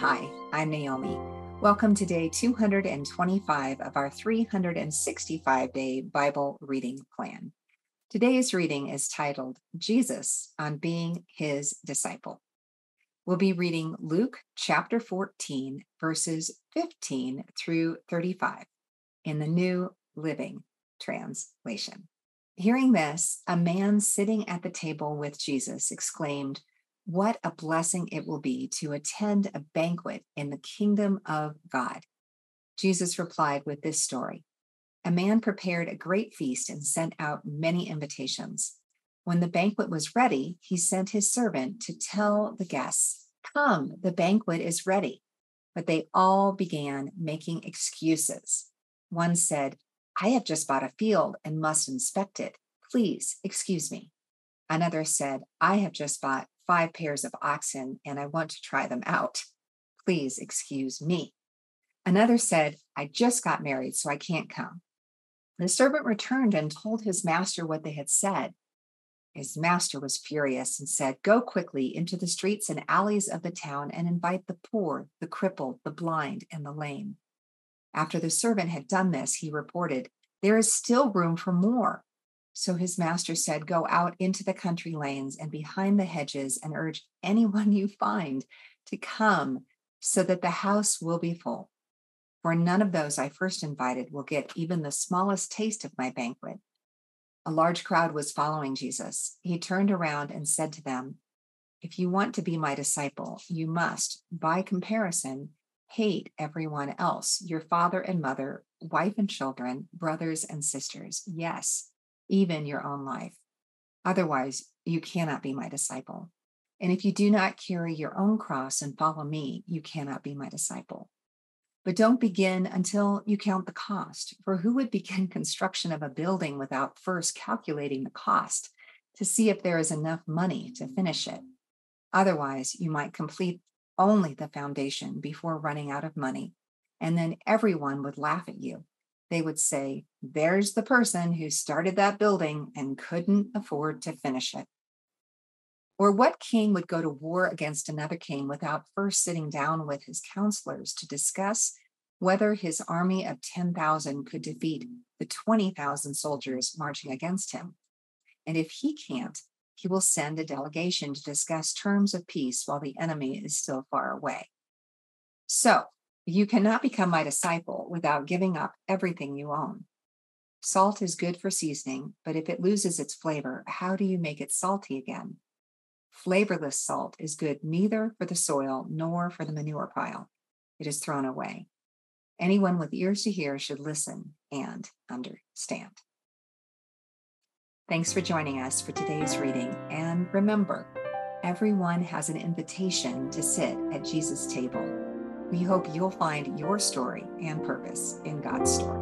Hi, I'm Naomi. Welcome to day 225 of our 365 day Bible reading plan. Today's reading is titled Jesus on Being His Disciple. We'll be reading Luke chapter 14, verses 15 through 35 in the New Living Translation. Hearing this, a man sitting at the table with Jesus exclaimed, What a blessing it will be to attend a banquet in the kingdom of God. Jesus replied with this story A man prepared a great feast and sent out many invitations. When the banquet was ready, he sent his servant to tell the guests, Come, the banquet is ready. But they all began making excuses. One said, I have just bought a field and must inspect it. Please excuse me. Another said, I have just bought five pairs of oxen and I want to try them out. Please excuse me. Another said, I just got married, so I can't come. The servant returned and told his master what they had said. His master was furious and said, Go quickly into the streets and alleys of the town and invite the poor, the crippled, the blind, and the lame. After the servant had done this, he reported, There is still room for more. So his master said, Go out into the country lanes and behind the hedges and urge anyone you find to come so that the house will be full. For none of those I first invited will get even the smallest taste of my banquet. A large crowd was following Jesus. He turned around and said to them, If you want to be my disciple, you must, by comparison, hate everyone else your father and mother, wife and children, brothers and sisters. Yes, even your own life. Otherwise, you cannot be my disciple. And if you do not carry your own cross and follow me, you cannot be my disciple. But don't begin until you count the cost. For who would begin construction of a building without first calculating the cost to see if there is enough money to finish it? Otherwise, you might complete only the foundation before running out of money. And then everyone would laugh at you. They would say, There's the person who started that building and couldn't afford to finish it. Or what king would go to war against another king without first sitting down with his counselors to discuss whether his army of 10,000 could defeat the 20,000 soldiers marching against him? And if he can't, he will send a delegation to discuss terms of peace while the enemy is still far away. So, you cannot become my disciple without giving up everything you own. Salt is good for seasoning, but if it loses its flavor, how do you make it salty again? Flavorless salt is good neither for the soil nor for the manure pile. It is thrown away. Anyone with ears to hear should listen and understand. Thanks for joining us for today's reading. And remember, everyone has an invitation to sit at Jesus' table. We hope you'll find your story and purpose in God's story.